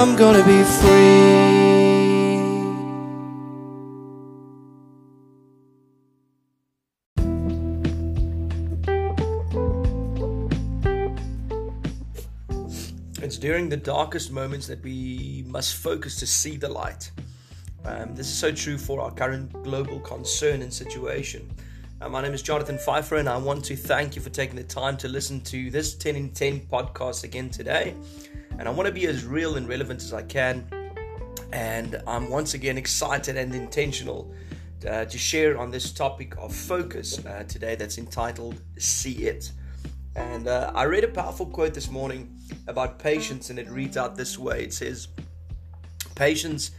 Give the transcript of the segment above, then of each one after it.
I'm gonna be free. It's during the darkest moments that we must focus to see the light. Um, this is so true for our current global concern and situation. Uh, my name is Jonathan Pfeiffer, and I want to thank you for taking the time to listen to this 10 in 10 podcast again today. And I want to be as real and relevant as I can. And I'm once again excited and intentional uh, to share on this topic of focus uh, today that's entitled See It. And uh, I read a powerful quote this morning about patience, and it reads out this way it says, Patience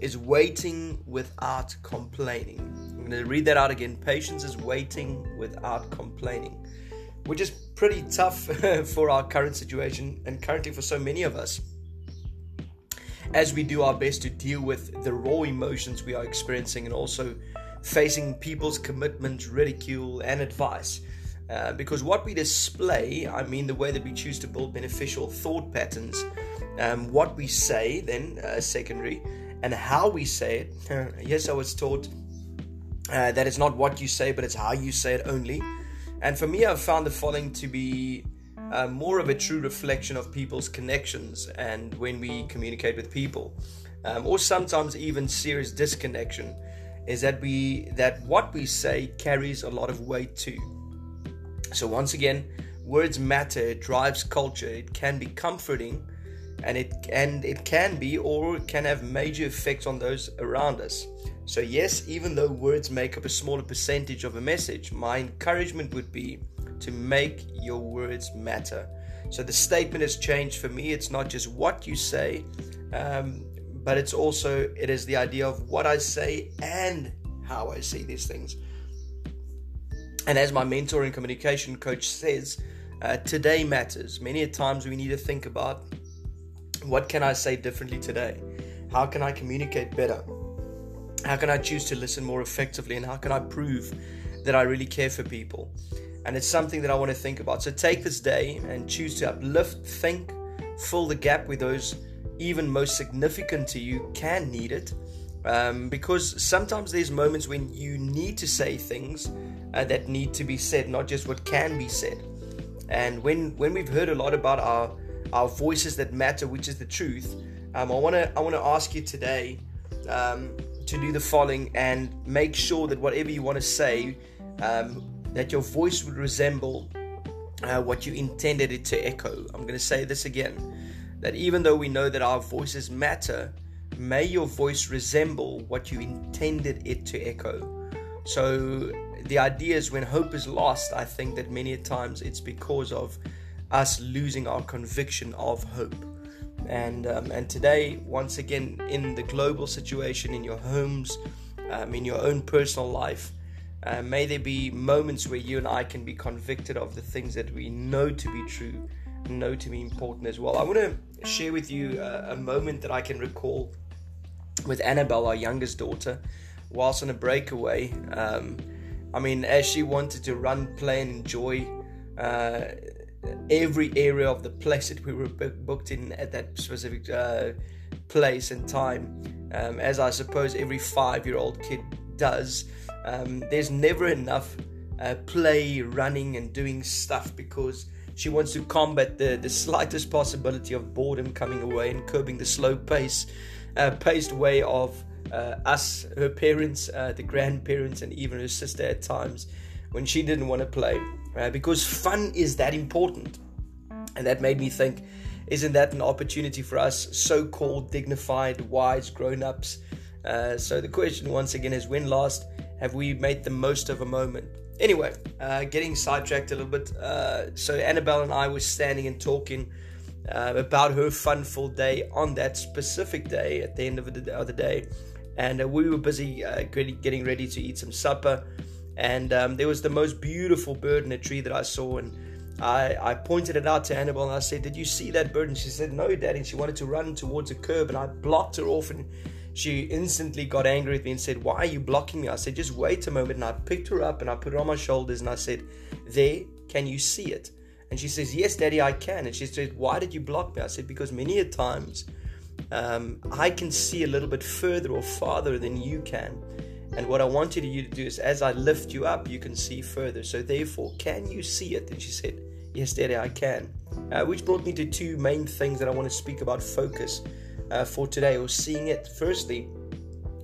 is waiting without complaining. I'm going to read that out again. Patience is waiting without complaining, which is pretty tough for our current situation and currently for so many of us. As we do our best to deal with the raw emotions we are experiencing and also facing people's commitment, ridicule, and advice. Uh, because what we display, I mean, the way that we choose to build beneficial thought patterns, um, what we say, then uh, secondary, and how we say it. yes, I was taught uh, that it's not what you say, but it's how you say it only. And for me, I've found the following to be uh, more of a true reflection of people's connections and when we communicate with people, um, or sometimes even serious disconnection, is that we that what we say carries a lot of weight too. So once again, words matter. It drives culture. It can be comforting, and it and it can be or can have major effects on those around us. So yes, even though words make up a smaller percentage of a message, my encouragement would be to make your words matter. So the statement has changed for me. It's not just what you say, um, but it's also it is the idea of what I say and how I say these things. And as my mentor and communication coach says, uh, today matters. Many times we need to think about what can I say differently today? How can I communicate better? How can I choose to listen more effectively? And how can I prove that I really care for people? And it's something that I want to think about. So take this day and choose to uplift, think, fill the gap with those even most significant to you can need it. Um, because sometimes there's moments when you need to say things uh, that need to be said, not just what can be said. And when when we've heard a lot about our our voices that matter, which is the truth, um, I wanna I wanna ask you today um, to do the following and make sure that whatever you want to say, um, that your voice would resemble uh, what you intended it to echo. I'm going to say this again: that even though we know that our voices matter, may your voice resemble what you intended it to echo. So the idea is when hope is lost, I think that many times it's because of us losing our conviction of hope. And um, and today, once again, in the global situation, in your homes, um, in your own personal life, uh, may there be moments where you and I can be convicted of the things that we know to be true, know to be important as well. I want to share with you a, a moment that I can recall with Annabelle, our youngest daughter, whilst on a breakaway. Um, I mean, as she wanted to run, play, and enjoy uh, every area of the place that we were booked in at that specific uh, place and time, um, as I suppose every five year old kid does, um, there's never enough uh, play, running, and doing stuff because she wants to combat the, the slightest possibility of boredom coming away and curbing the slow pace, uh, paced way of uh, us, her parents, uh, the grandparents, and even her sister at times when she didn't want to play. Uh, because fun is that important. And that made me think isn't that an opportunity for us, so called dignified, wise grown ups? Uh, so the question once again is when last have we made the most of a moment? Anyway, uh, getting sidetracked a little bit. Uh, so Annabelle and I were standing and talking uh, about her fun full day on that specific day at the end of the, other day and uh, we were busy getting ready to eat some supper. And um, there was the most beautiful bird in a tree that I saw, and I, I pointed it out to Annabelle and I said, "Did you see that bird?" And she said, "No, Daddy." And she wanted to run towards a curb, and I blocked her off, and she instantly got angry with me and said, "Why are you blocking me?" I said, "Just wait a moment." And I picked her up and I put her on my shoulders, and I said, "There, can you see it?" And she says, "Yes, Daddy, I can." And she said, "Why did you block me?" I said, "Because many a times." um, I can see a little bit further or farther than you can. And what I wanted you to do is, as I lift you up, you can see further. So, therefore, can you see it? And she said, Yes, Daddy, I can. Uh, which brought me to two main things that I want to speak about focus uh, for today, or seeing it. Firstly,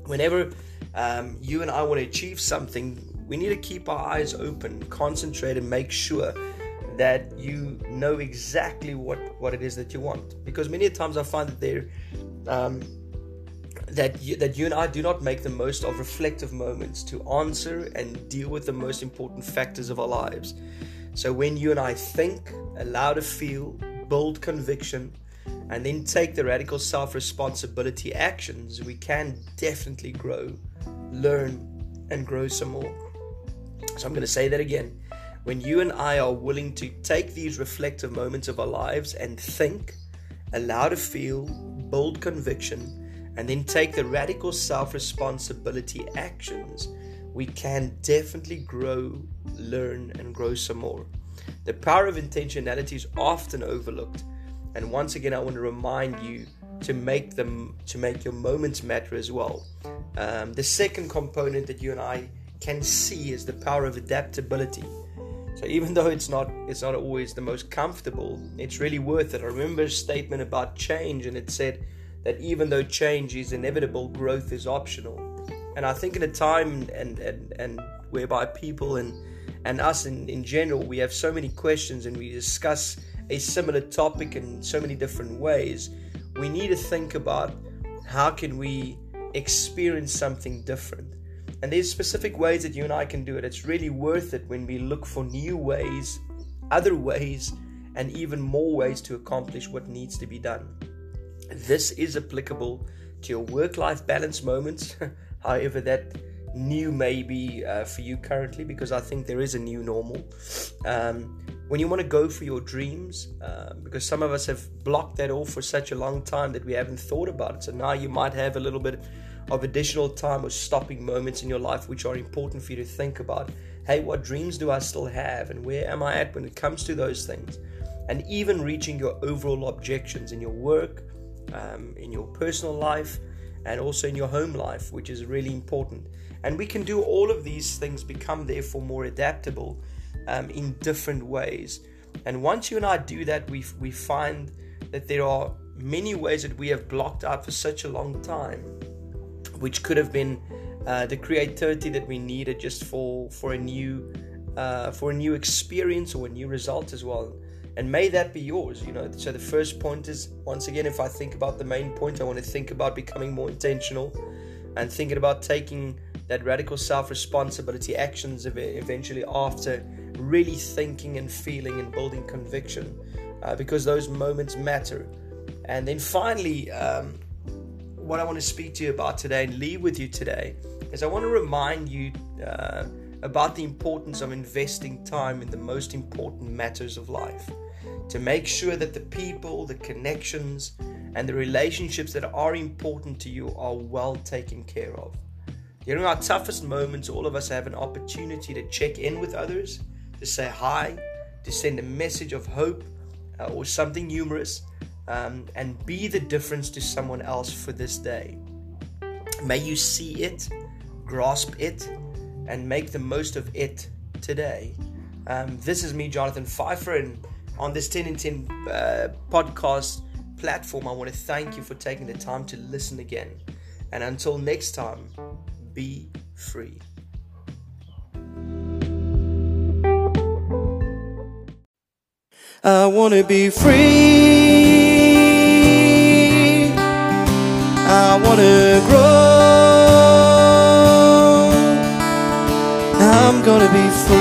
whenever um, you and I want to achieve something, we need to keep our eyes open, concentrate, and make sure that you know exactly what, what it is that you want. Because many times I find that there um, that you, that you and I do not make the most of reflective moments to answer and deal with the most important factors of our lives. So when you and I think, allow to feel, build conviction, and then take the radical self responsibility actions, we can definitely grow, learn, and grow some more. So I'm going to say that again. When you and I are willing to take these reflective moments of our lives and think, allow to feel, build conviction, and then take the radical self responsibility actions, we can definitely grow, learn, and grow some more. The power of intentionality is often overlooked. And once again, I want to remind you to make them to make your moments matter as well. Um, the second component that you and I can see is the power of adaptability. So even though it's not it's not always the most comfortable, it's really worth it. I remember a statement about change, and it said that even though change is inevitable, growth is optional. And I think in a time and and, and whereby people and and us in, in general we have so many questions and we discuss a similar topic in so many different ways, we need to think about how can we experience something different and there's specific ways that you and I can do it. It's really worth it when we look for new ways, other ways, and even more ways to accomplish what needs to be done. This is applicable to your work life balance moments, however, that new may be uh, for you currently, because I think there is a new normal. Um, when you want to go for your dreams, uh, because some of us have blocked that off for such a long time that we haven't thought about it. So now you might have a little bit of additional time or stopping moments in your life which are important for you to think about. Hey, what dreams do I still have, and where am I at when it comes to those things? And even reaching your overall objections in your work, um, in your personal life, and also in your home life, which is really important. And we can do all of these things, become therefore more adaptable um, in different ways. And once you and I do that, we, we find that there are many ways that we have blocked out for such a long time which could have been uh, the creativity that we needed just for for a new uh, for a new experience or a new result as well. And may that be yours. You know. So the first point is once again, if I think about the main point, I want to think about becoming more intentional and thinking about taking that radical self-responsibility actions eventually after really thinking and feeling and building conviction uh, because those moments matter and then finally um, what I want to speak to you about today and leave with you today is I want to remind you uh, about the importance of investing time in the most important matters of life. To make sure that the people, the connections, and the relationships that are important to you are well taken care of. During our toughest moments, all of us have an opportunity to check in with others, to say hi, to send a message of hope uh, or something humorous, um, and be the difference to someone else for this day. May you see it, grasp it, and make the most of it today. Um, this is me, Jonathan Pfeiffer, and on this 10 in 10 uh, podcast platform, I want to thank you for taking the time to listen again. And until next time, be free. I want to be free. I wanna grow. I'm gonna be free.